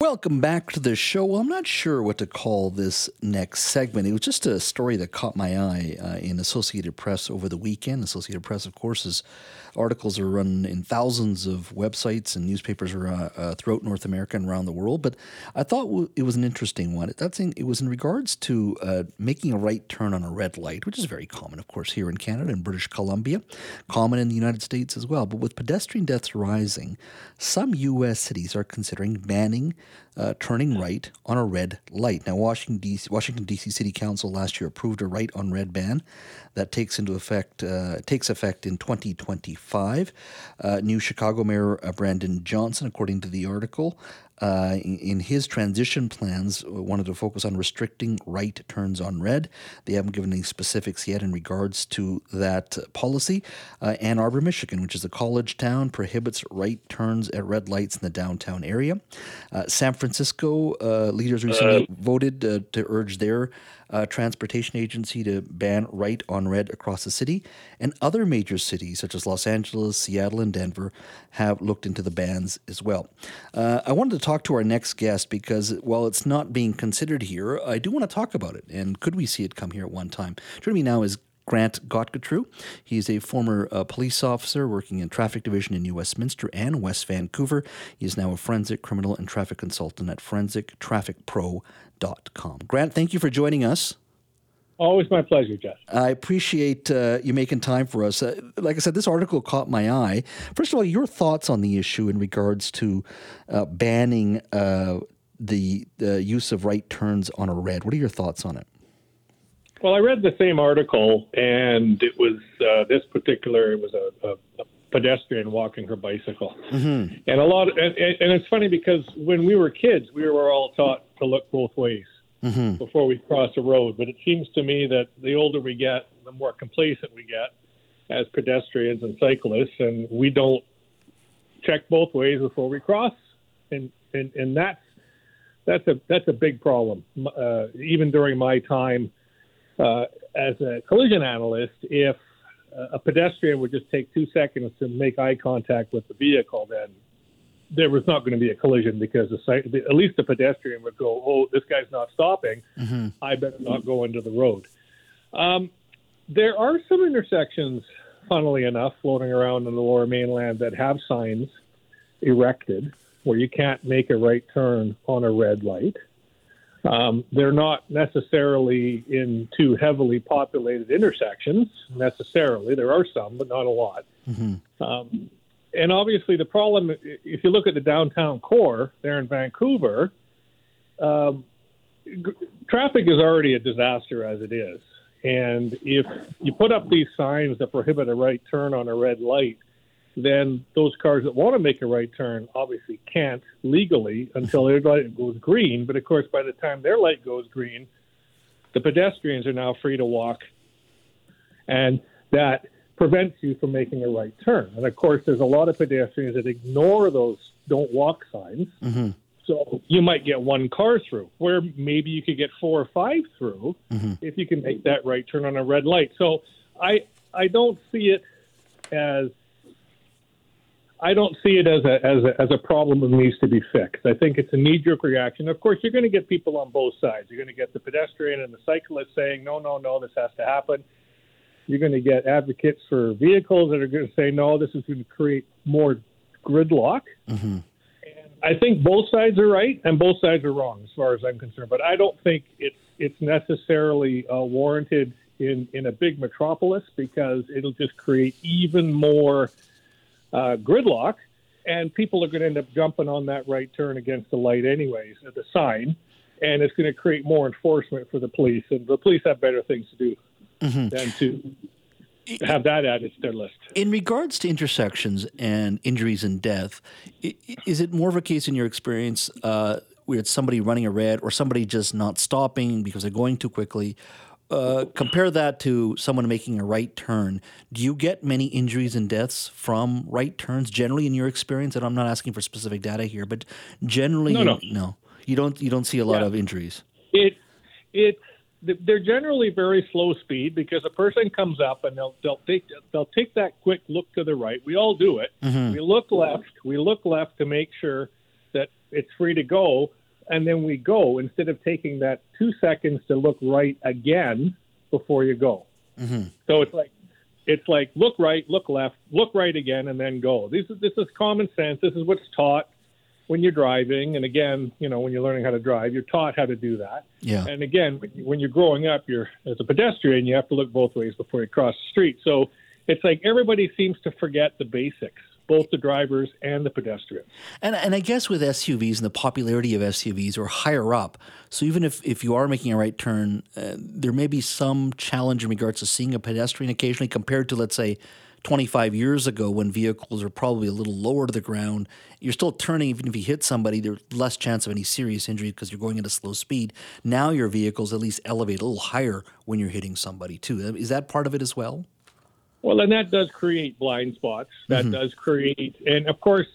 Welcome back to the show. Well, I'm not sure what to call this next segment. It was just a story that caught my eye uh, in Associated Press over the weekend. Associated Press, of course, is articles are run in thousands of websites and newspapers are, uh, uh, throughout North America and around the world. But I thought w- it was an interesting one. It was in regards to uh, making a right turn on a red light, which is very common, of course, here in Canada and British Columbia, common in the United States as well. But with pedestrian deaths rising, some U.S. cities are considering banning uh, turning right on a red light. Now, Washington D.C. Washington D.C. City Council last year approved a right on red ban that takes into effect uh, takes effect in 2025. Uh, new Chicago Mayor uh, Brandon Johnson, according to the article, uh, in, in, his transition plans, uh, wanted to focus on restricting right turns on red. They haven't given any specifics yet in regards to that policy. Uh, Ann Arbor, Michigan, which is a college town, prohibits right turns at red lights in the downtown area. Uh, San Francisco uh, leaders recently uh, voted to urge their uh, transportation agency to ban right on red across the city. And other major cities, such as Los Angeles, Seattle, and Denver, have looked into the bans as well. Uh, I wanted to talk to our next guest because while it's not being considered here, I do want to talk about it. And could we see it come here at one time? Joining me now is Grant Gottgetreu. He's a former uh, police officer working in traffic division in New Westminster and West Vancouver. He is now a forensic criminal and traffic consultant at forensictrafficpro.com. Grant, thank you for joining us. Always my pleasure, Jeff. I appreciate uh, you making time for us. Uh, like I said, this article caught my eye. First of all, your thoughts on the issue in regards to uh, banning uh, the use of right turns on a red. What are your thoughts on it? Well, I read the same article, and it was uh, this particular. It was a, a, a pedestrian walking her bicycle, mm-hmm. and a lot. Of, and, and it's funny because when we were kids, we were all taught to look both ways mm-hmm. before we cross a road. But it seems to me that the older we get, the more complacent we get as pedestrians and cyclists, and we don't check both ways before we cross, and and and that's that's a that's a big problem. Uh, even during my time uh, as a collision analyst, if a pedestrian would just take two seconds to make eye contact with the vehicle, then there was not going to be a collision because the, at least the pedestrian would go, "Oh, this guy's not stopping. Mm-hmm. I better not go into the road." Um, there are some intersections, funnily enough, floating around in the Lower Mainland that have signs erected where you can't make a right turn on a red light. Um, they're not necessarily in too heavily populated intersections necessarily. There are some, but not a lot. Mm-hmm. Um, and obviously, the problem, if you look at the downtown core there in Vancouver, um, g- traffic is already a disaster as it is. And if you put up these signs that prohibit a right turn on a red light, then those cars that want to make a right turn obviously can't legally until their light goes green. But of course, by the time their light goes green, the pedestrians are now free to walk. And that prevents you from making a right turn. And of course, there's a lot of pedestrians that ignore those don't walk signs. Mm-hmm. So you might get one car through, where maybe you could get four or five through mm-hmm. if you can make that right turn on a red light. So I I don't see it as I don't see it as a as a as a problem that needs to be fixed. I think it's a knee jerk reaction. Of course, you're going to get people on both sides. You're going to get the pedestrian and the cyclist saying, "No, no, no, this has to happen." You're going to get advocates for vehicles that are going to say, no, this is going to create more gridlock. Mm-hmm. And I think both sides are right and both sides are wrong, as far as I'm concerned. But I don't think it's it's necessarily uh, warranted in in a big metropolis because it'll just create even more uh, gridlock, and people are going to end up jumping on that right turn against the light anyways, at the sign, and it's going to create more enforcement for the police, and the police have better things to do mm-hmm. than to have that added to their list. In regards to intersections and injuries and death, is it more of a case in your experience uh, where it's somebody running a red or somebody just not stopping because they're going too quickly. Uh, compare that to someone making a right turn. Do you get many injuries and deaths from right turns generally in your experience? And I'm not asking for specific data here, but generally, no, no, no you don't you don't see a lot yeah. of injuries. It it they're generally very slow speed because a person comes up and they'll they'll take they'll take that quick look to the right. We all do it. Mm-hmm. We look left. We look left to make sure that it's free to go, and then we go instead of taking that two seconds to look right again before you go. Mm-hmm. So it's like it's like look right, look left, look right again, and then go. This is this is common sense. This is what's taught when you're driving. And again, you know, when you're learning how to drive, you're taught how to do that. Yeah. And again, when you're growing up, you're as a pedestrian, you have to look both ways before you cross the street. So it's like everybody seems to forget the basics both the drivers and the pedestrians. And, and I guess with SUVs and the popularity of SUVs or higher up, so even if, if you are making a right turn, uh, there may be some challenge in regards to seeing a pedestrian occasionally compared to, let's say, 25 years ago when vehicles are probably a little lower to the ground. You're still turning, even if you hit somebody, there's less chance of any serious injury because you're going at a slow speed. Now your vehicles at least elevate a little higher when you're hitting somebody too. Is that part of it as well? Well, and that does create blind spots. That mm-hmm. does create, and of course,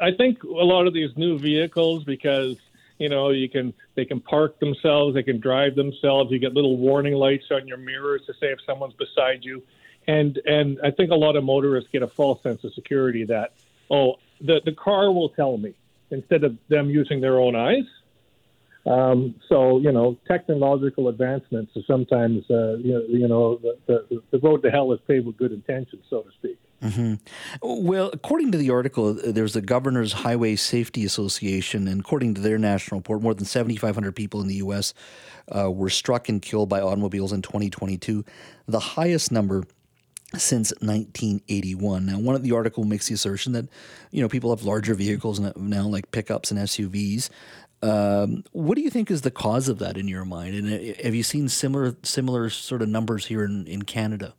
I think a lot of these new vehicles because you know you can they can park themselves, they can drive themselves. You get little warning lights on your mirrors to say if someone's beside you and and I think a lot of motorists get a false sense of security that oh the the car will tell me instead of them using their own eyes. Um, so you know, technological advancements are sometimes uh, you know, you know the, the, the road to hell is paved with good intentions, so to speak. Mm-hmm. Well, according to the article, there's the Governor's Highway Safety Association, and according to their national report, more than 7,500 people in the U.S. Uh, were struck and killed by automobiles in 2022, the highest number since 1981. Now, one of the article makes the assertion that you know people have larger vehicles now, like pickups and SUVs. Um, what do you think is the cause of that in your mind? And uh, have you seen similar similar sort of numbers here in, in Canada?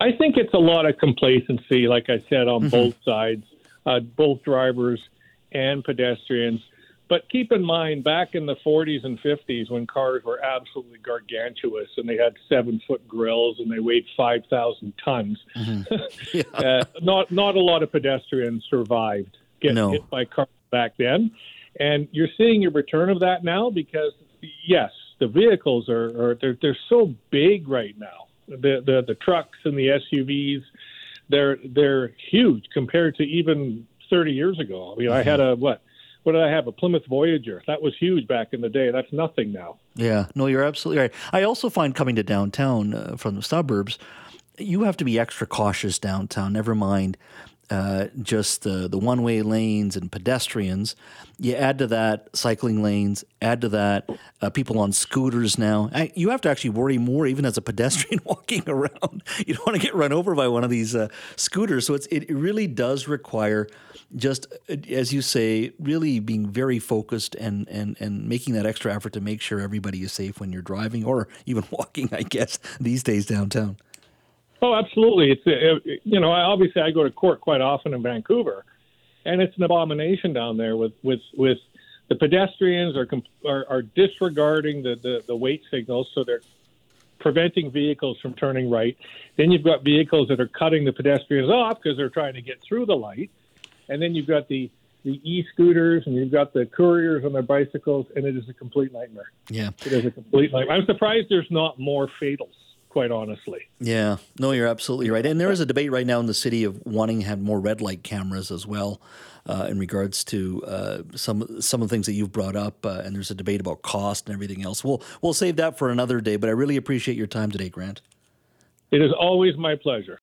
I think it's a lot of complacency, like I said, on mm-hmm. both sides, uh, both drivers and pedestrians. But keep in mind, back in the 40s and 50s, when cars were absolutely gargantuous and they had seven foot grills and they weighed 5,000 tons, mm-hmm. yeah. uh, not not a lot of pedestrians survived getting no. hit by cars back then. And you're seeing a return of that now because, yes, the vehicles are, are they're, they're so big right now. The, the the trucks and the SUVs, they're they're huge compared to even 30 years ago. I mean, mm-hmm. I had a what what did I have? A Plymouth Voyager. That was huge back in the day. That's nothing now. Yeah, no, you're absolutely right. I also find coming to downtown uh, from the suburbs, you have to be extra cautious downtown. Never mind uh, just the, the one way lanes and pedestrians. You add to that cycling lanes, add to that uh, people on scooters now. You have to actually worry more, even as a pedestrian walking around. You don't want to get run over by one of these uh, scooters. So it really does require just, uh, as you say, really being very focused and, and, and making that extra effort to make sure everybody is safe when you're driving or even walking, I guess, these days downtown. Oh, absolutely. It's uh, you know, obviously I go to court quite often in Vancouver, and it's an abomination down there with with with the pedestrians are are, are disregarding the, the the wait signals, so they're preventing vehicles from turning right. Then you've got vehicles that are cutting the pedestrians off because they're trying to get through the light, and then you've got the the e-scooters and you've got the couriers on their bicycles, and it is a complete nightmare. Yeah, it is a complete nightmare. I'm surprised there's not more fatals quite honestly. Yeah, no, you're absolutely right. And there is a debate right now in the city of wanting to have more red light cameras as well. Uh, in regards to uh, some some of the things that you've brought up, uh, and there's a debate about cost and everything else. We'll we'll save that for another day. But I really appreciate your time today, Grant. It is always my pleasure.